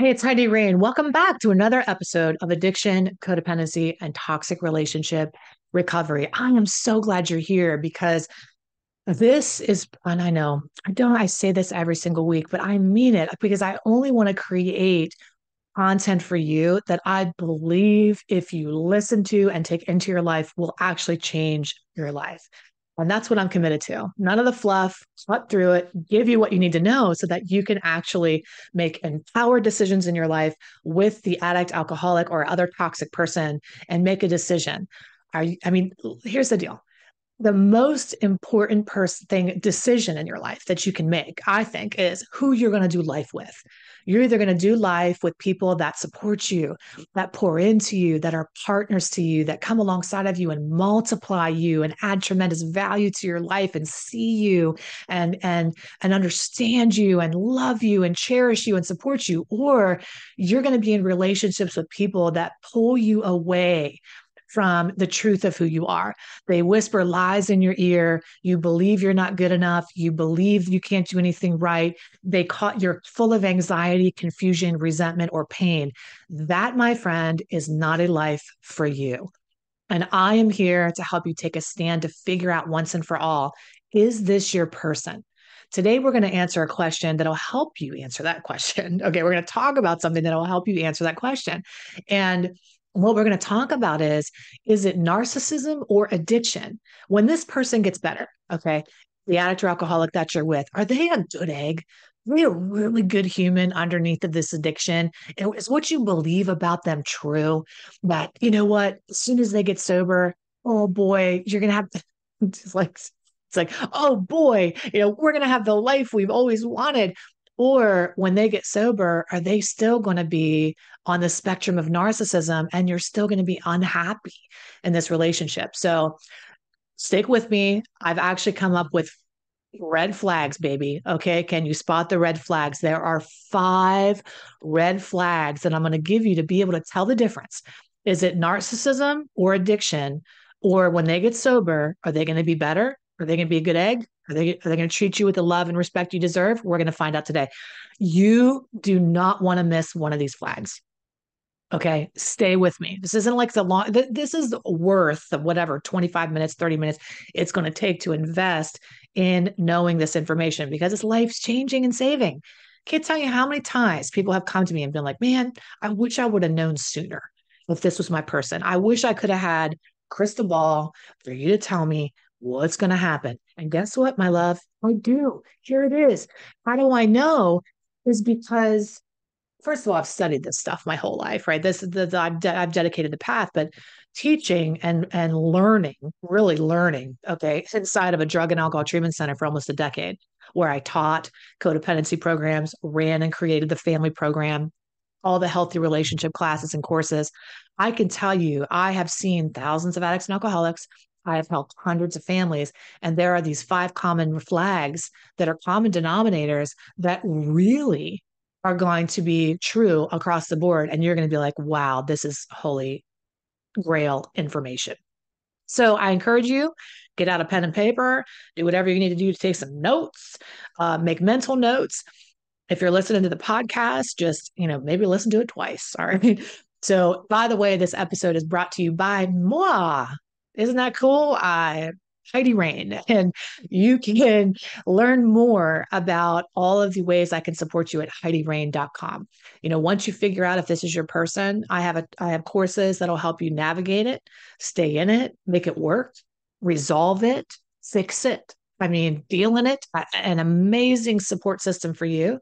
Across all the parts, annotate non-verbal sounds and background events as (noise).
Hey, it's Heidi Rain. Welcome back to another episode of Addiction, Codependency, and Toxic Relationship Recovery. I am so glad you're here because this is, and I know I don't, I say this every single week, but I mean it because I only want to create content for you that I believe if you listen to and take into your life will actually change your life. And that's what I'm committed to. None of the fluff, cut through it, give you what you need to know so that you can actually make empowered decisions in your life with the addict, alcoholic, or other toxic person and make a decision. Are you, I mean, here's the deal the most important person thing decision in your life that you can make i think is who you're going to do life with. You're either going to do life with people that support you that pour into you that are partners to you that come alongside of you and multiply you and add tremendous value to your life and see you and and and understand you and love you and cherish you and support you. Or you're going to be in relationships with people that pull you away from the truth of who you are. They whisper lies in your ear. You believe you're not good enough. You believe you can't do anything right. They caught you're full of anxiety, confusion, resentment, or pain. That, my friend, is not a life for you. And I am here to help you take a stand to figure out once and for all is this your person? Today, we're going to answer a question that'll help you answer that (laughs) question. Okay, we're going to talk about something that'll help you answer that question. And what we're going to talk about is is it narcissism or addiction? When this person gets better okay the addict or alcoholic that you're with are they a good egg? Are they a really good human underneath of this addiction? Is what you believe about them true? That you know what as soon as they get sober oh boy you're going to (laughs) have it's like it's like oh boy you know we're going to have the life we've always wanted or when they get sober, are they still going to be on the spectrum of narcissism and you're still going to be unhappy in this relationship? So stick with me. I've actually come up with red flags, baby. Okay. Can you spot the red flags? There are five red flags that I'm going to give you to be able to tell the difference. Is it narcissism or addiction? Or when they get sober, are they going to be better? Are they going to be a good egg? Are they, are they going to treat you with the love and respect you deserve? We're going to find out today. You do not want to miss one of these flags. Okay, stay with me. This isn't like the long, th- this is worth whatever 25 minutes, 30 minutes it's going to take to invest in knowing this information because it's life changing and saving. Can't tell you how many times people have come to me and been like, man, I wish I would have known sooner if this was my person. I wish I could have had crystal ball for you to tell me what's going to happen. And guess what, my love? I do. Here it is. How do I know? Is because first of all, I've studied this stuff my whole life, right? This is the, the I've, de- I've dedicated the path, but teaching and and learning, really learning, okay, inside of a drug and alcohol treatment center for almost a decade, where I taught codependency programs, ran and created the family program, all the healthy relationship classes and courses. I can tell you, I have seen thousands of addicts and alcoholics. I have helped hundreds of families, and there are these five common flags that are common denominators that really are going to be true across the board. And you're going to be like, wow, this is holy grail information. So I encourage you get out a pen and paper, do whatever you need to do to take some notes, uh, make mental notes. If you're listening to the podcast, just you know maybe listen to it twice. (laughs) All right. So, by the way, this episode is brought to you by moi. Isn't that cool? I Heidi Rain, (laughs) and you can learn more about all of the ways I can support you at HeidiRain.com. You know, once you figure out if this is your person, I have a I have courses that'll help you navigate it, stay in it, make it work, resolve it, fix it. I mean, deal in it, an amazing support system for you.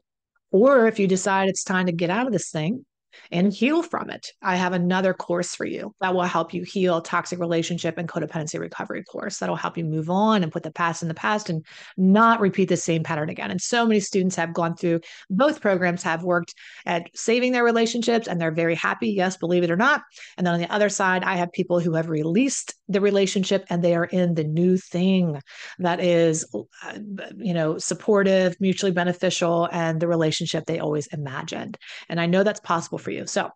Or if you decide it's time to get out of this thing, and heal from it. I have another course for you that will help you heal toxic relationship and codependency recovery course that'll help you move on and put the past in the past and not repeat the same pattern again. And so many students have gone through both programs have worked at saving their relationships and they're very happy, yes, believe it or not. And then on the other side, I have people who have released the relationship and they are in the new thing that is uh, you know, supportive, mutually beneficial and the relationship they always imagined. And I know that's possible for you. So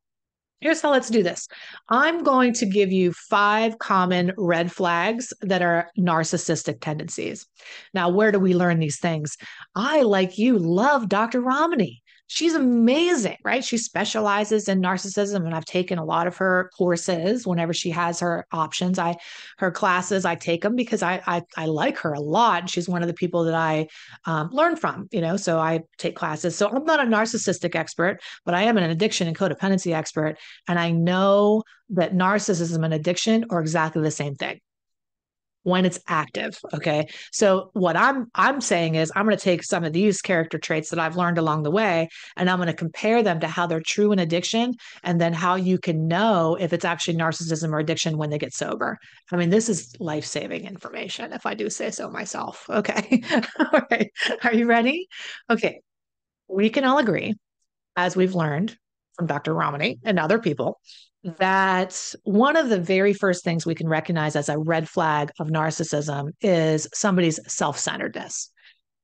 here's how let's do this. I'm going to give you five common red flags that are narcissistic tendencies. Now, where do we learn these things? I, like you, love Dr. Ramani. She's amazing, right? She specializes in narcissism, and I've taken a lot of her courses whenever she has her options. I her classes, I take them because I I, I like her a lot. She's one of the people that I um, learn from, you know. So I take classes. So I'm not a narcissistic expert, but I am an addiction and codependency expert, and I know that narcissism and addiction are exactly the same thing when it's active okay? So what i'm i'm saying is i'm going to take some of these character traits that i've learned along the way and i'm going to compare them to how they're true in addiction and then how you can know if it's actually narcissism or addiction when they get sober. I mean this is life-saving information if i do say so myself okay? (laughs) All right are you ready? Okay we can all agree as we've learned from dr ramani and other people that one of the very first things we can recognize as a red flag of narcissism is somebody's self-centeredness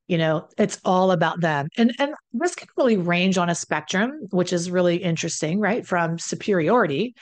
you know it's all about them and and this can really range on a spectrum which is really interesting right from superiority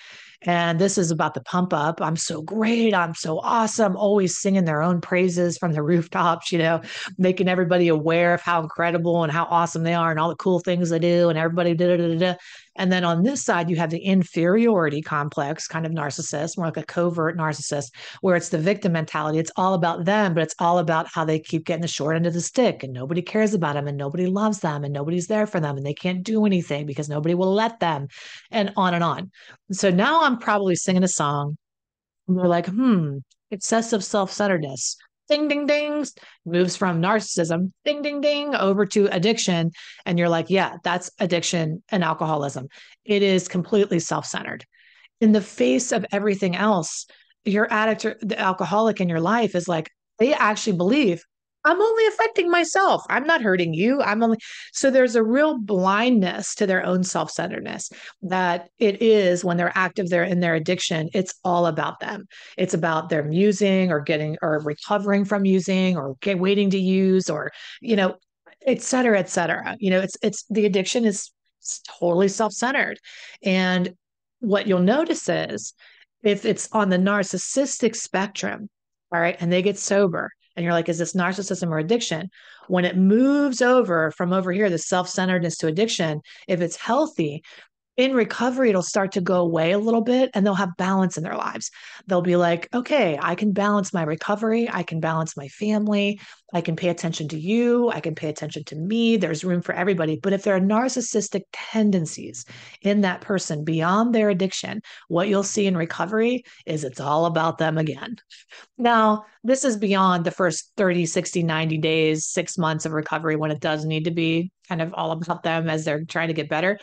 and this is about the pump up. I'm so great. I'm so awesome. Always singing their own praises from the (laughs) rooftops, you know, making everybody aware of how incredible and how awesome they are and all the cool things they do. And everybody da da da da. And then on this side, you have the inferiority complex kind of narcissist, more like a covert narcissist, where it's the victim mentality. It's all about them, but it's all about how they keep getting the short end of the stick and nobody cares about them and nobody loves them and nobody's there for them and they can't do anything because nobody will let them and on and on. So now I'm probably singing a song. And you're like, hmm, excessive self centeredness ding ding dings moves from narcissism ding ding ding over to addiction. And you're like yeah that's addiction and alcoholism. It is completely self-centered. In the face of everything else your addict or the alcoholic in your life is like they actually believe I'm only affecting myself. I'm not hurting you. I'm only so there's a real blindness to their own self-centeredness that it is when they're active they're in their addiction, it's all about them. It's about their using or getting or recovering from using or get, waiting to use or, you know, et cetera, et cetera. You know, it's it's the addiction is totally self-centered. And what you'll notice is if it's on the narcissistic spectrum, all right, and they get sober and you're like, is this narcissism or addiction? When it moves over from over here, the self centeredness to addiction, if it's healthy, in recovery, it'll start to go away a little bit and they'll have balance in their lives. They'll be like, okay, I can balance my recovery. I can balance my family. I can pay attention to you. I can pay attention to me. There's room for everybody. But if there are narcissistic tendencies in that person beyond their addiction, what you'll see in recovery is it's all about them again. Now, this is beyond the first 30, 60, 90 days, six months of recovery when it does need to be kind of all about them as they're trying to get better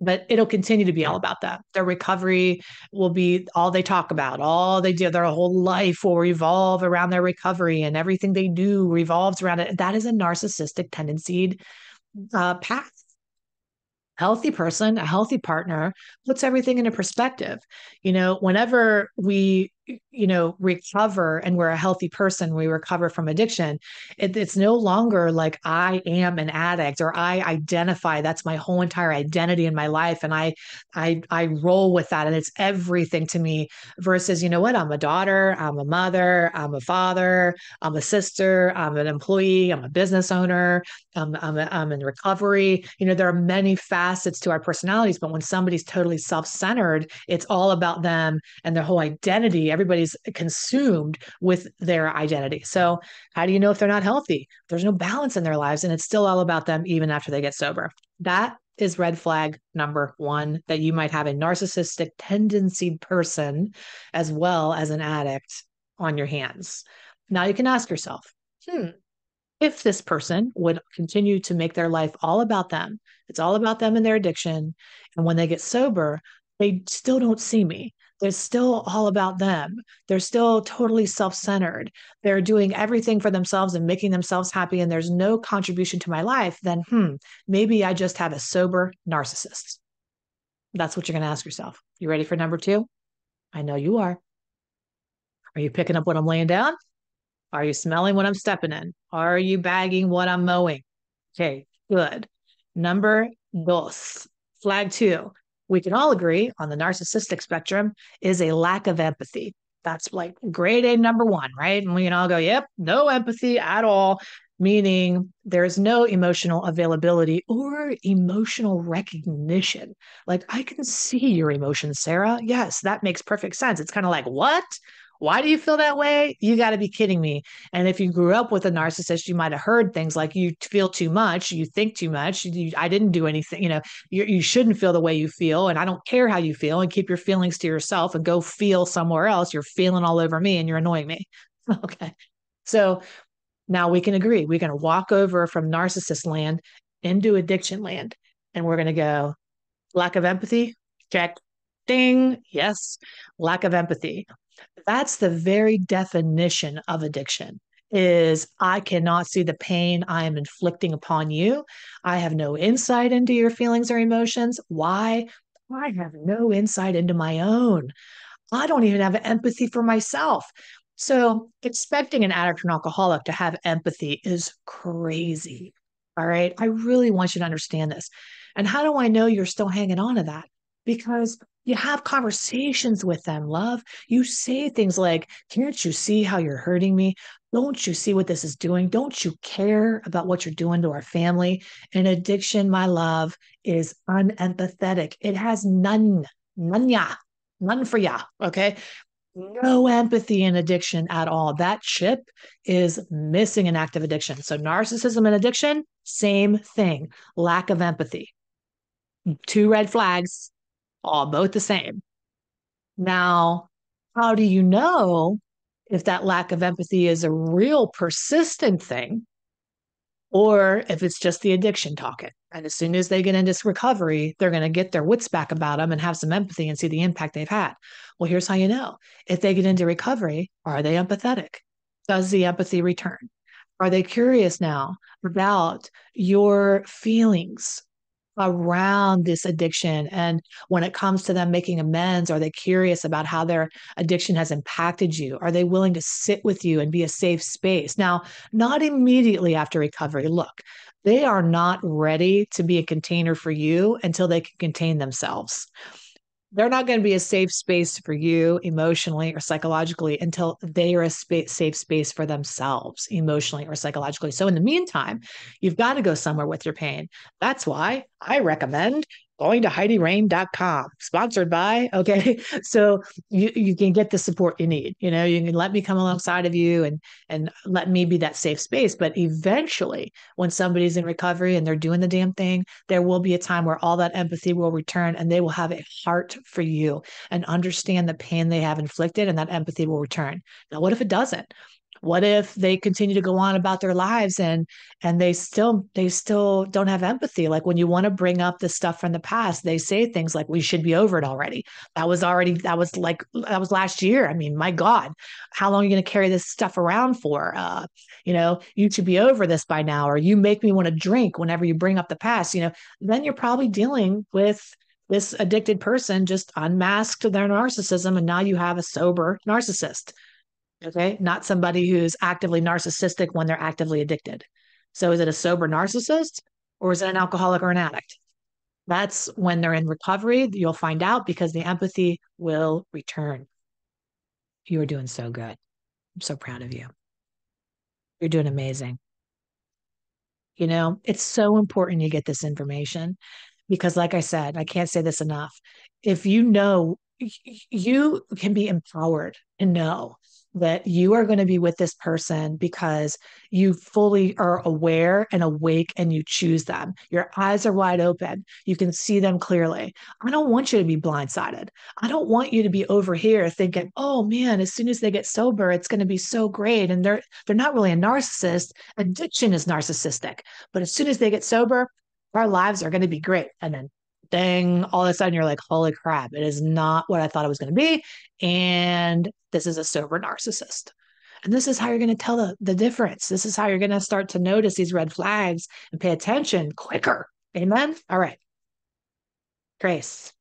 but it'll continue to be all about that. Their recovery will be all they talk about, all they do, their whole life will revolve around their recovery, and everything they do revolves around it. That is a narcissistic tendency uh, path healthy person, a healthy partner puts everything into perspective. You know, whenever we, you know, recover and we're a healthy person, we recover from addiction, it, it's no longer like I am an addict or I identify that's my whole entire identity in my life. And I, I, I roll with that and it's everything to me versus, you know what, I'm a daughter, I'm a mother, I'm a father, I'm a sister, I'm an employee, I'm a business owner, I'm, I'm, I'm in recovery. You know, there are many facets to our personalities, but when somebody's totally self centered, it's all about them and their whole identity. Everybody's consumed with their identity. So, how do you know if they're not healthy? There's no balance in their lives, and it's still all about them even after they get sober. That is red flag number one that you might have a narcissistic tendency person as well as an addict on your hands. Now you can ask yourself, hmm, if this person would continue to make their life all about them, it's all about them and their addiction. And when they get sober, they still don't see me. They're still all about them. They're still totally self centered. They're doing everything for themselves and making themselves happy, and there's no contribution to my life. Then, hmm, maybe I just have a sober narcissist. That's what you're going to ask yourself. You ready for number two? I know you are. Are you picking up what I'm laying down? Are you smelling what I'm stepping in? Are you bagging what I'm mowing? Okay, good. Number dos, flag two. We can all agree on the narcissistic spectrum is a lack of empathy. That's like grade A number one, right? And we can all go, yep, no empathy at all. meaning there's no emotional availability or emotional recognition. Like, I can see your emotions, Sarah. Yes, that makes perfect sense. It's kind of like, what? Why do you feel that way? You got to be kidding me. And if you grew up with a narcissist, you might have heard things like you feel too much, you think too much, you, I didn't do anything, you know, you, you shouldn't feel the way you feel. And I don't care how you feel and keep your feelings to yourself and go feel somewhere else. You're feeling all over me and you're annoying me. (laughs) okay. So now we can agree. We're going to walk over from narcissist land into addiction land. And we're going to go lack of empathy, check, ding, yes, lack of empathy. That's the very definition of addiction is I cannot see the pain I am inflicting upon you. I have no insight into your feelings or emotions. Why? I have no insight into my own. I don't even have empathy for myself. So, expecting an addict or an alcoholic to have empathy is crazy. All right. I really want you to understand this. And how do I know you're still hanging on to that? Because you have conversations with them, love. You say things like, Can't you see how you're hurting me? Don't you see what this is doing? Don't you care about what you're doing to our family? And addiction, my love, is unempathetic. It has none, none ya, none for ya. Okay. No empathy in addiction at all. That chip is missing in active addiction. So, narcissism and addiction, same thing lack of empathy. Two red flags all both the same. Now, how do you know if that lack of empathy is a real persistent thing or if it's just the addiction talking? And as soon as they get into recovery, they're going to get their wits back about them and have some empathy and see the impact they've had. Well, here's how you know if they get into recovery, are they empathetic? Does the empathy return? Are they curious now about your feelings? Around this addiction and when it comes to them making amends are they curious about how their addiction has impacted you? Are they willing to sit with you and be a safe space? Now not immediately after recovery. Look they are not ready to be a container for you until they can contain themselves they're not going to be a safe space for you emotionally or psychologically until they are a spa- safe space for themselves emotionally or psychologically. So, in the meantime, you've got to go somewhere with your pain. That's why I recommend going to HeidiRain.com, sponsored by. Okay. (laughs) So you, you can get the support you need. You know, you can let me come alongside of you and and let me be that safe space. But eventually, when somebody's in recovery and they're doing the damn thing, there will be a time where all that empathy will return and they will have a heart for you and understand the pain they have inflicted, and that empathy will return. Now, what if it doesn't? What if they continue to go on about their lives and and they still they still don't have empathy? Like when you want to bring up the stuff from the past they say things like we should be over it already. That was already that was like that was last year. I mean my god how long are you going to carry this stuff around for? Uh you know you should be over this by now or you make me want to drink whenever you bring up the past you know? Then you're probably dealing with this addicted person just unmasked their narcissism and now you have a sober narcissist Okay. Not somebody who's actively narcissistic when they're actively addicted. So is it a sober narcissist or is it an alcoholic or an addict? That's when they're in recovery. You'll find out because the empathy will return. You are doing so good. I'm so proud of you. You're doing amazing. You know, it's so important you get this information because, like I said, I can't say this enough. If you know, you can be empowered to know that you are going to be with this person because you fully are aware and awake and you choose them. Your eyes are wide open. You can see them clearly. I don't want you to be blindsided. I don't want you to be over here thinking, "Oh man, as soon as they get sober, it's going to be so great." And they're they're not really a narcissist. Addiction is narcissistic. But as soon as they get sober, our lives are going to be great. And then dang, all of a sudden you're like, holy crap, it is not what I thought it was going to be. And this is a sober narcissist. And this is how you're going to tell the, the difference. This is how you're going to start to notice these red flags and pay attention quicker. Amen. All right. Grace.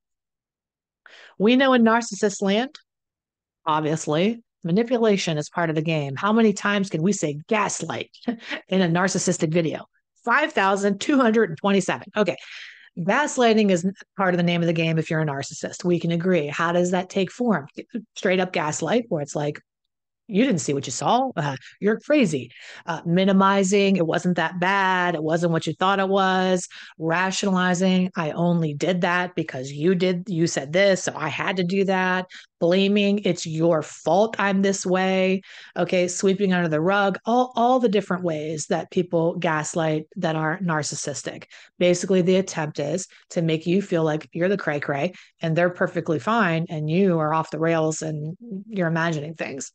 We know in narcissist land, obviously, manipulation is part of the game. How many times can we say gaslight (laughs) in a narcissistic video? 5,227. Okay. Gaslighting is part of the name of the game if you're a narcissist. We can agree. How does that take form? Straight up gaslight, where it's like, you didn't see what you saw. Uh, (laughs) you're crazy. Uh, minimizing, it wasn't that bad. It wasn't what you thought it was. Rationalizing, I only did that because you did, you said this, so I had to do that. Blaming, it's your fault I'm this way. Okay, sweeping under the rug, all, all the different ways that people gaslight that are narcissistic. Basically, the attempt is to make you feel like you're the cray cray and they're perfectly fine and you are off the rails and you're imagining things.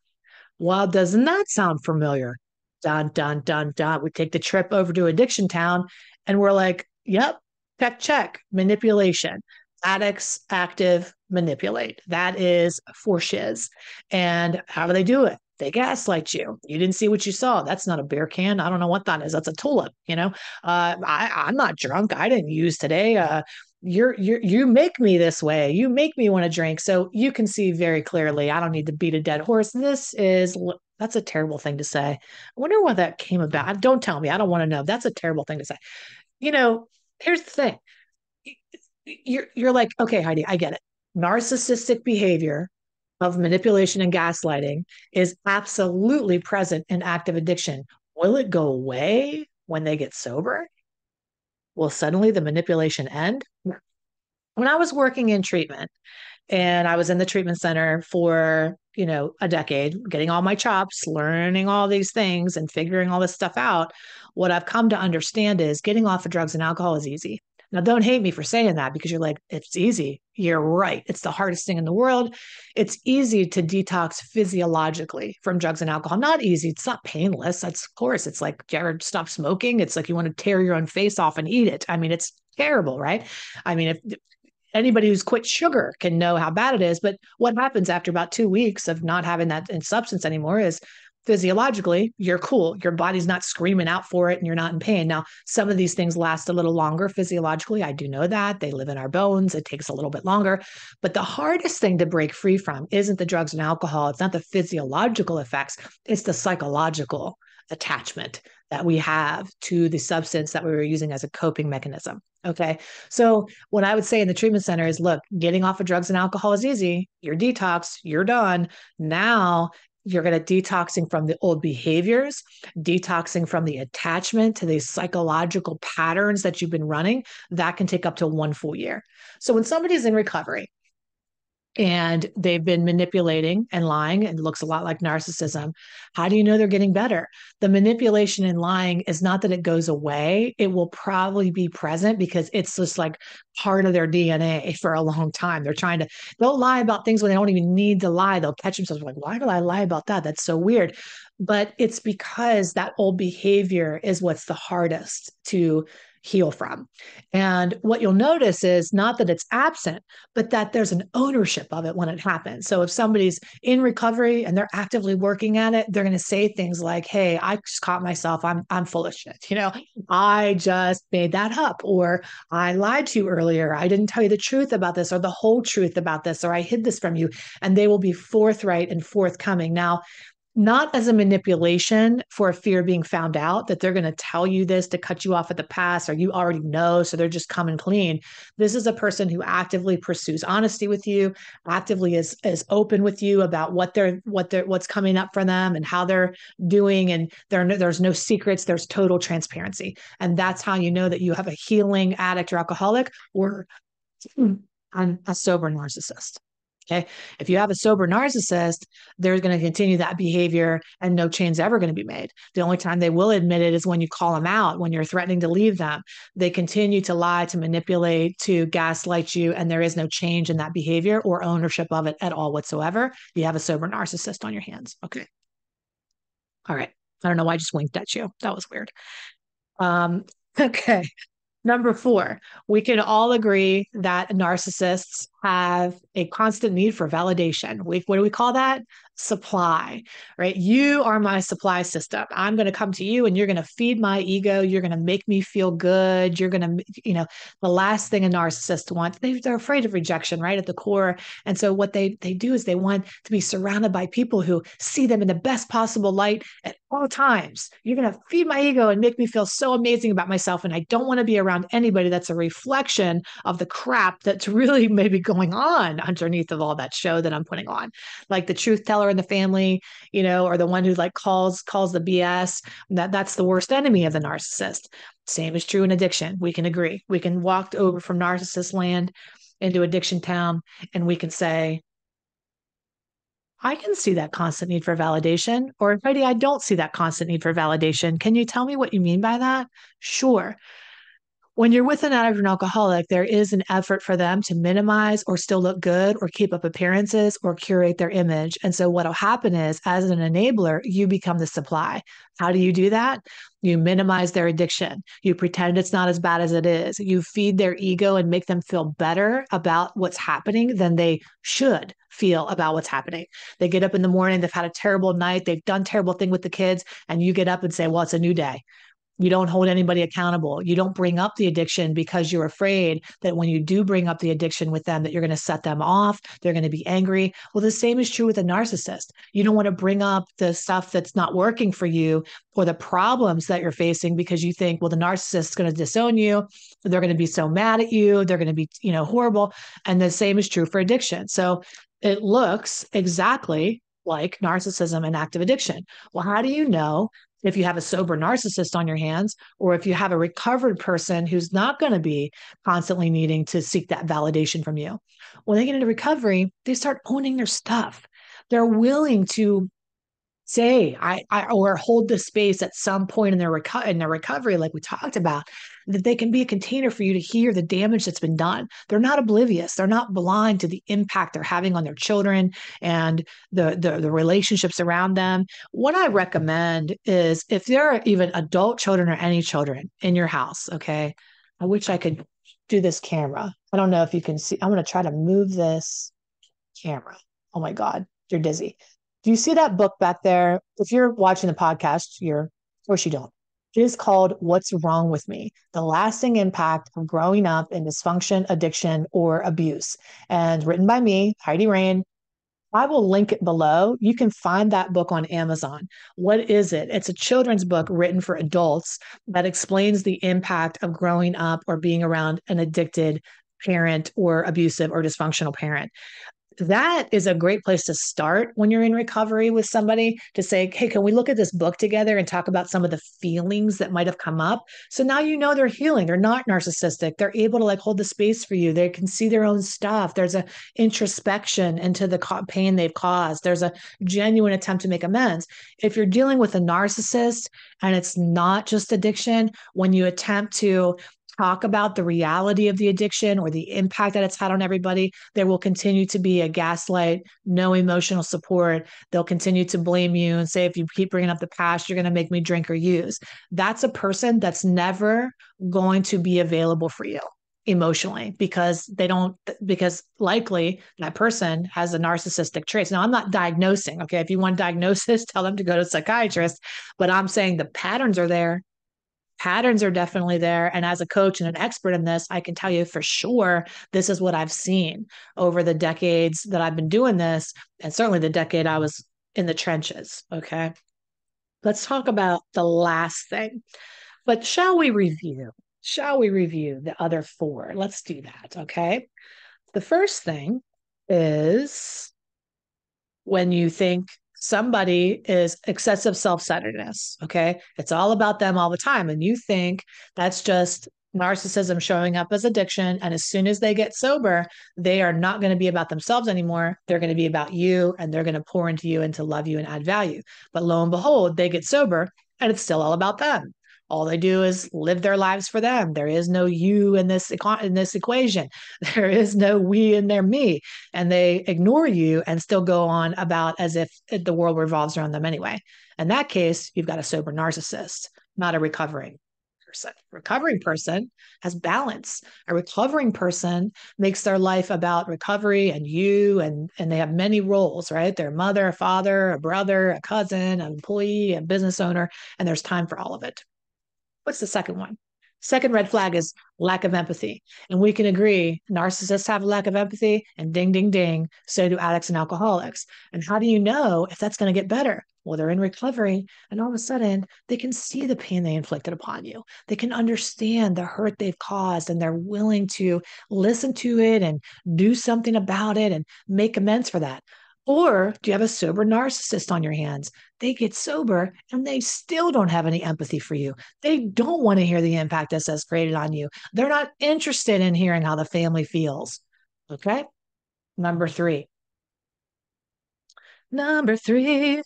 Well, doesn't that sound familiar? Dun, dun, dun, dun. We take the trip over to Addiction Town and we're like, yep, check, check, manipulation. Addicts active manipulate. That is for shiz. And how do they do it? They gaslight you. You didn't see what you saw. That's not a beer can. I don't know what that is. That's a tulip. You know, uh, I, I'm not drunk. I didn't use today. Uh, you're you you make me this way. You make me want to drink. So you can see very clearly i don't need to beat a dead horse. This is that's a terrible thing to say. I wonder what that came about. Don't tell me. I don't want to know. That's a terrible thing to say. You know here's the thing. You're you're like okay heidi i get it. Narcissistic behavior of manipulation and gaslighting is absolutely present in active addiction. Will it go away when they get sober will suddenly the manipulation end? When I was working in treatment and I was in the treatment center for, you know, a decade, getting all my chops, learning all these things and figuring all this stuff out, what I've come to understand is getting off of drugs and alcohol is easy. Now, don't hate me for saying that because you're like, it's easy. You're right. It's the hardest thing in the world. It's easy to detox physiologically from drugs and alcohol. Not easy. It's not painless. That's, of course, it's like, Jared, stop smoking? It's like you want to tear your own face off and eat it. I mean, it's terrible, right? I mean, if anybody who's quit sugar can know how bad it is. But what happens after about two weeks of not having that in substance anymore is physiologically you're cool your body's not screaming out for it and you're not in pain now some of these things last a little longer physiologically i do know that they live in our bones it takes a little bit longer but the hardest thing to break free from isn't the drugs and alcohol it's not the physiological effects it's the psychological attachment that we have to the substance that we were using as a coping mechanism. Okay. So, what I would say in the treatment center is look, getting off of drugs and alcohol is easy. You're detox, you're done. Now you're going to detoxing from the old behaviors, detoxing from the attachment to these psychological patterns that you've been running. That can take up to one full year. So when somebody's in recovery, and they've been manipulating and lying and looks a lot like narcissism. How do you know they're getting better? The manipulation and lying is not that it goes away. It will probably be present because it's just like part of their dna for a long time. They're trying to they'll lie about things when they don't even need to lie. They'll catch themselves like why did i lie about that? That's so weird. But it's because that old behavior is what's the hardest to heal from. And what you'll notice is not that it's absent, but that there's an ownership of it when it happens. So if somebody's in recovery and they're actively working at it, they're going to say things like, "Hey, I just caught myself. I'm I'm full of shit. You know, I just made that up or I lied to you earlier. I didn't tell you the truth about this or the whole truth about this or I hid this from you." And they will be forthright and forthcoming. Now, not as a manipulation for a fear of being found out that they're going to tell you this to cut you off at the pass or you already know so they're just coming clean. This is a person who actively pursues honesty with you actively is is open with you about what they're what they're what's coming up for them and how they're doing and there there's no secrets there's total transparency. And that's how you know that you have a healing addict or alcoholic or hmm, a sober narcissist Okay. If you have a sober narcissist, they're going to continue that behavior and no change is ever going to be made. The only time they will admit it is when you call them out, when you're threatening to leave them. They continue to lie, to manipulate, to gaslight you, and there is no change in that behavior or ownership of it at all whatsoever. You have a sober narcissist on your hands. Okay. All right. I don't know why I just winked at you. That was weird. Um, (laughs) okay. Number four, we can all agree that narcissists have a constant need for validation. We, what do we call that? Supply, right? You are my supply system. I'm going to come to you and you're going to feed my ego. You're going to make me feel good. You're going to, you know, the last thing a narcissist wants, they, they're afraid of rejection, right? At the core. And so what they, they do is they want to be surrounded by people who see them in the best possible light at all times. You're going to feed my ego and make me feel so amazing about myself. And I don't want to be around anybody that's a reflection of the crap that's (laughs) really maybe going going on underneath of all that show that I'm putting on. Like the truth teller in the family, you know, or the one who like calls calls the BS. That that's the worst enemy of the narcissist. Same is true in addiction. We can agree. We can walk over from narcissist land into addiction town and we can say, I can see that constant need for validation. Or, Heidi, I don't see that constant need for validation. Can you tell me what you mean by that? Sure when you're with an addict alcoholic, there is an effort for them to minimize or still look good or keep up appearances or curate their image. And so, what will happen is, as an enabler, you become the supply. How do you do that? You minimize their addiction. You pretend it's not as bad as it is. You feed their ego and make them feel better about what's happening than they should feel about what's happening. They get up in the morning, they've had a terrible night, they've done terrible thing with the kids, and you get up and say, "Well, it's a new day." You don't hold anybody accountable. You don't bring up the addiction because you're afraid that when you do bring up the addiction with them, that you're going to set them off. They're going to be angry. Well, the same is true with a narcissist. You don't want to bring up the stuff that's not working for you or the problems that you're facing because you think, well, the narcissist is going to disown you. They're going to be so mad at you. They're going to be, you know, horrible. And the same is true for addiction. So it looks exactly like narcissism and active addiction. Well, how do you know if you have a sober narcissist on your hands, or if you have a recovered person who's not going to be constantly needing to seek that validation from you. When they get into recovery, they start owning their stuff. They're willing to say I, I or hold the space at some point in their reco- in their recovery like we talked about that they can be a container for you to hear the damage that's been done. They're not oblivious. They're not blind to the impact they're having on their children and the the, the relationships around them. What i recommend is if there are even adult children or any children in your house okay i wish i could do this camera. I don't know if you can see i'm going to try to move this camera. Oh my god you're dizzy. Do you see that book back there? If you're watching the podcast, you're, of course you don't. It is called What's Wrong with Me? The Lasting Impact of Growing Up in Dysfunction, Addiction, or Abuse. And written by me, Heidi Rain. I will link it below. You can find that book on Amazon. What is it? It's a children's book written for adults that explains the impact of growing up or being around an addicted parent or abusive or dysfunctional parent that is a great place to start when you're in recovery with somebody to say, hey, can we look at this book together and talk about some of the feelings that might have come up? So now you know they're healing. They're not narcissistic. They're able to like hold the space for you. They can see their own stuff. There's a introspection into the pain they've caused. There's a genuine attempt to make amends. If you're dealing with a narcissist and it's not just addiction, when you attempt to talk about the reality of the addiction or the impact that it's had on everybody, there will continue to be a gaslight, no emotional support. They'll continue to blame you and say, if you keep bringing up the past, you're going to make me drink or use. That's a person that's never going to be available for you emotionally because they don't because likely that person has a narcissistic traits now i'm not diagnosing okay if you want diagnosis (laughs) tell them to go to a psychiatrist but i'm saying the patterns are there patterns are definitely there. And as a coach and an expert in this, I can tell you for sure this is what I've seen over the decades that I've been doing this, and certainly the decade I was in the trenches. Okay. Let's talk about the last thing. But shall we review? Shall we review the other four? Let's do that. Okay. The first thing is when you think somebody is excessive self-centeredness okay? It's all about them all the time and you think that's just narcissism showing up as addiction and as soon as they get sober they are not going to be about themselves anymore. They're going to be about you and they're going to pour into you and to love you and add value. But lo and behold they get sober and it's still all about them all they do is live their lives for them. There is no you in this in this equation. (laughs) There is no we in their me. And they ignore you and still go on about as if the world revolves around them anyway. In that case you've got a sober narcissist not a recovering person. Recovering person has balance. A recovering person makes their life about recovery and you and and they have many roles right? Their mother a father a brother a cousin an employee a business owner and there's time for all of it What's the second one? Second red flag is lack of empathy. And we can agree narcissists have a lack of empathy, and ding, ding, ding, so do addicts and alcoholics. And how do you know if that's going to get better? well, they're in recovery, and all of a sudden they can see the pain they inflicted upon you. They can understand the hurt they've caused, and they're willing to listen to it and do something about it and make amends for that. Or do you have a sober narcissist on your hands? They get sober and they still don't have any empathy for you. They don't want to hear the impact this has created on you. They're not interested in hearing how the family feels. Okay. Number three. Number three.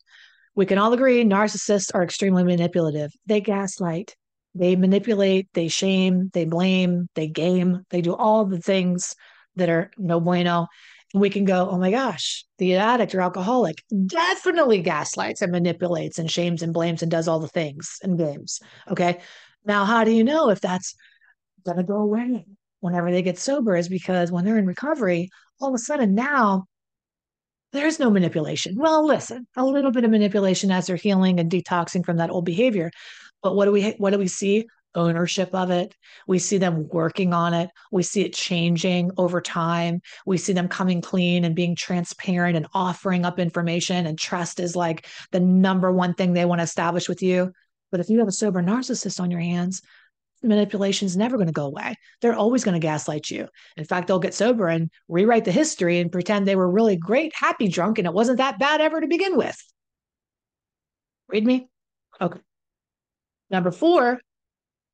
We can all agree narcissists are extremely manipulative. They gaslight, they manipulate, they shame, they blame, they game, they do all the things that are no bueno we can go, oh my gosh, the addict or alcoholic definitely gaslights and manipulates and shames and blames and does all the things and games. Okay. Now, how do you know if that's going to go away whenever they get sober? Is because when they're in recovery, all of a sudden now there's no manipulation. Well, listen, a little bit of manipulation as they're healing and detoxing from that old behavior. But what do we what do we see? Ownership of it. We see them working on it. We see it changing over time. We see them coming clean and being transparent and offering up information. And trust is like the number one thing they want to establish with you. But if you have a sober narcissist on your hands, manipulation is never going to go away. They're always going to gaslight you. In fact, they'll get sober and rewrite the history and pretend they were really great, happy drunk, and it wasn't that bad ever to begin with. Read me? Okay. Number four,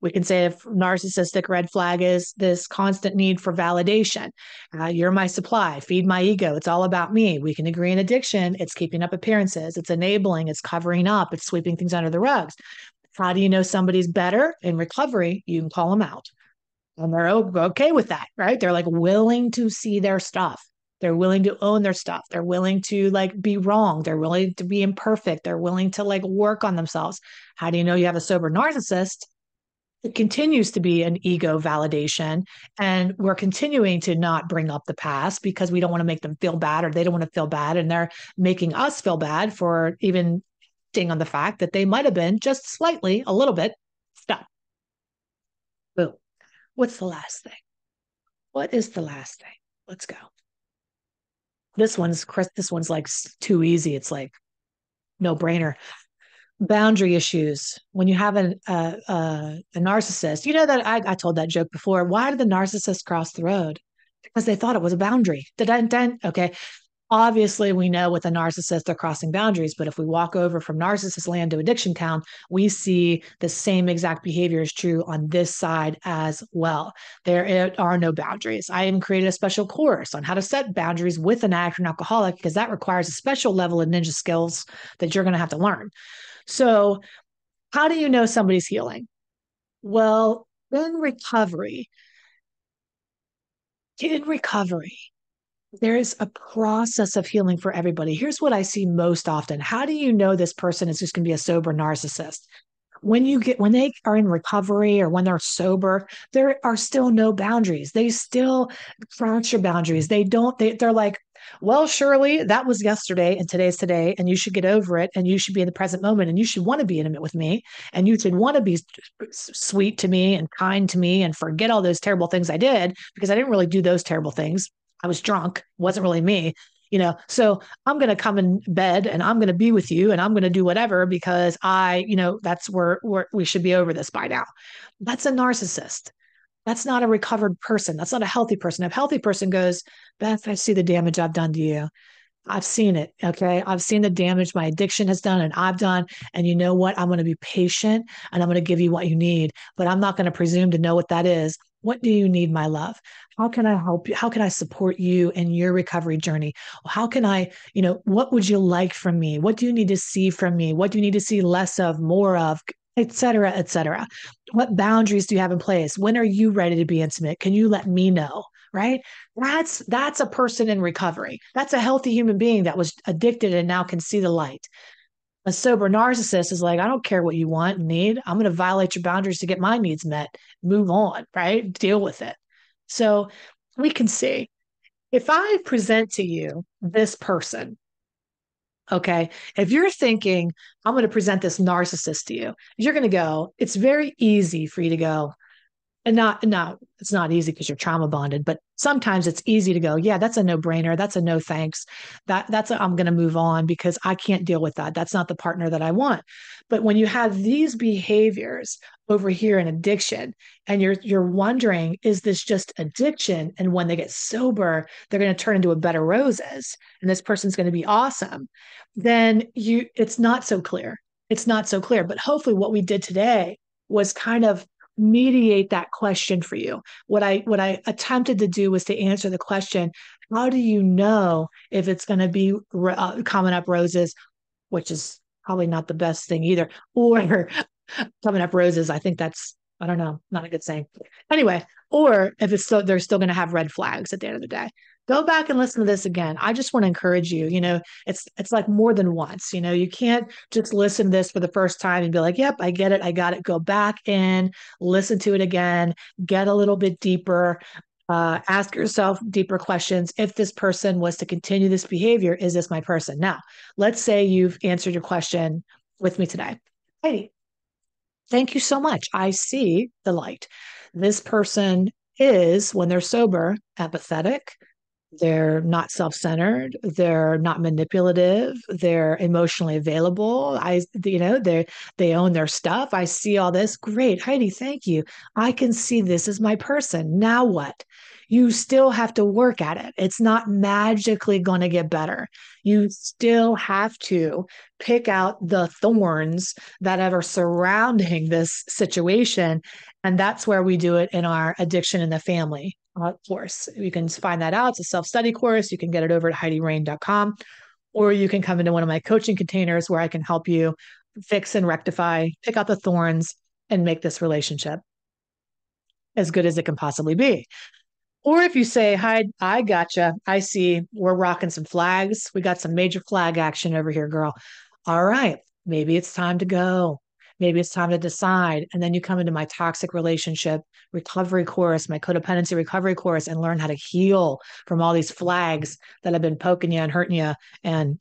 we can say if narcissistic red flag is this constant need for validation. Uh, you're my supply, feed my ego. It's all about me. We can agree in addiction, it's keeping up appearances, it's enabling, it's covering up, it's sweeping things under the rugs. How do you know somebody's better in recovery? You can call them out. And they're okay with that, right? They're like willing to see their stuff. They're willing to own their stuff. They're willing to like be wrong. They're willing to be imperfect. They're willing to like work on themselves. How do you know you have a sober narcissist? It continues to be an ego validation and we're continuing to not bring up the past because we don't want to make them feel bad or they don't want to feel bad and they're making us feel bad for even ding on the fact that they might have been just slightly a little bit stop boom. What's the last thing? What is the last thing? Let's go. This one's chris this one's like too easy. It's like no brainer boundary issues when you have an, uh, uh, a narcissist. You know that I, I told that joke before. Why did the narcissist cross the road? Because they thought it was a boundary. Dun, okay. Obviously we know with a narcissist they're crossing boundaries but if we walk over from narcissist land to addiction town we see the same exact behavior is true on this side as well. There are no boundaries. I even created a special course on how to set boundaries with an addict or an alcoholic because that requires a special level of ninja skills that you're going to have to learn so, how do you know somebody's healing? Well, in recovery, in recovery, there's a process of healing for everybody. Here's what I see most often. How do you know this person is just going to be a sober narcissist? when you get when they are in recovery or when they're sober there are still no boundaries they still cross your boundaries they don't they, they're like well shirley that was yesterday and today's today and you should get over it and you should be in the present moment and you should want to be intimate with me and you should want to be sweet to me and kind to me and forget all those terrible things i did because i didn't really do those terrible things. I was drunk wasn't really me you know? So i'm going to come in bed and i'm going to be with you and i'm going to do whatever because i you know that's where, where we should be over this by now. That's a narcissist that's not a recovered person that's not a healthy person a healthy person goes beth i see the damage i've done to you I've seen it. Okay. I've seen the damage my addiction has done and I've done. And you know what? I'm going to be patient and I'm going to give you what you need, but I'm not going to presume to know what that is. What do you need, my love? How can I help you? How can I support you in your recovery journey? How can I, you know, what would you like from me? What do you need to see from me? What do you need to see less of, more of? Et cetera, et cetera. What boundaries do you have in place? When are you ready to be intimate? Can you let me know? right that's that's a person in recovery that's a healthy human being that was addicted and now can see the light a sober narcissist is like i don't care what you want and need i'm going to violate your boundaries to get my needs met move on right deal with it so we can see if i present to you this person okay if you're thinking i'm going to present this narcissist to you you're going to go it's very easy for you to go and not no it's not easy because you're trauma bonded but sometimes it's easy to go yeah that's a no brainer that's a no thanks. That that's i am going to move on because i can't deal with that. That's not the partner that i want. But when you have these behaviors over here in addiction and you're you're wondering is this just addiction? And when they get sober they're going to turn into a better roses and this person's going to be awesome then you it's not so clear. It's not so clear. But hopefully what we did today was kind of mediate that question for you. What I what I attempted to do was to answer the question, how do you know if it's going to be uh, coming up roses, which is probably not the best thing either, or (laughs) coming up roses. I think that's I don't know, not a good saying. Anyway, or if it's still they're still going to have red flags at the end of the day. Go back and listen to this again. I just want to encourage you you know it's it's like more than once you know you can't just listen to this for the first time and be like yep i get it i got it. Go back in listen to it again get a little bit deeper uh, ask yourself deeper questions. If this person was to continue this behavior is this my person? Now let's say you've answered your question with me today. Heidi thank you so much. I see the light this person is when they're sober empathetic they're not self-centered they're not manipulative they're emotionally available. I you know they they own their stuff. I see all this. Great. Heidi thank you. I can see this as my person. Now what? You still have to work at it. It's not magically going to get better. You still have to pick out the thorns that are surrounding this situation and that's where we do it in our addiction in the family uh, course. You can find that out. It's a self study course. You can get it over at HeidiRain.com, or you can come into one of my coaching containers where I can help you fix and rectify, pick out the thorns, and make this relationship as good as it can possibly be. Or if you say, Hi, I gotcha. I see we're rocking some flags. We got some major flag action over here, girl. All right, maybe it's time to go maybe it's time to decide. And then you come into my toxic relationship recovery course, my codependency recovery course, and learn how to heal from all these flags that have been poking you and hurting you and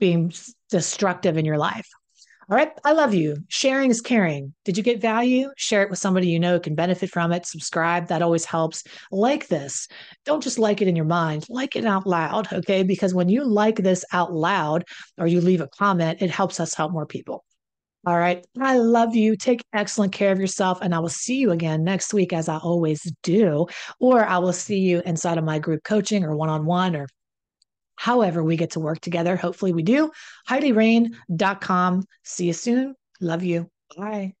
being destructive in your life. All right. I love you. Sharing is caring. Did you get value? Share it with somebody you know can benefit from it. Subscribe. That always helps. Like this. Don't just like it in your mind, like it out loud. Okay. Because when you like this out loud or you leave a comment, it helps us help more people. All right. I love you. Take excellent care of yourself. And I will see you again next week, as I always do. Or I will see you inside of my group coaching or one on one or however we get to work together. Hopefully we do. HeidiRain.com. See you soon. Love you. Bye.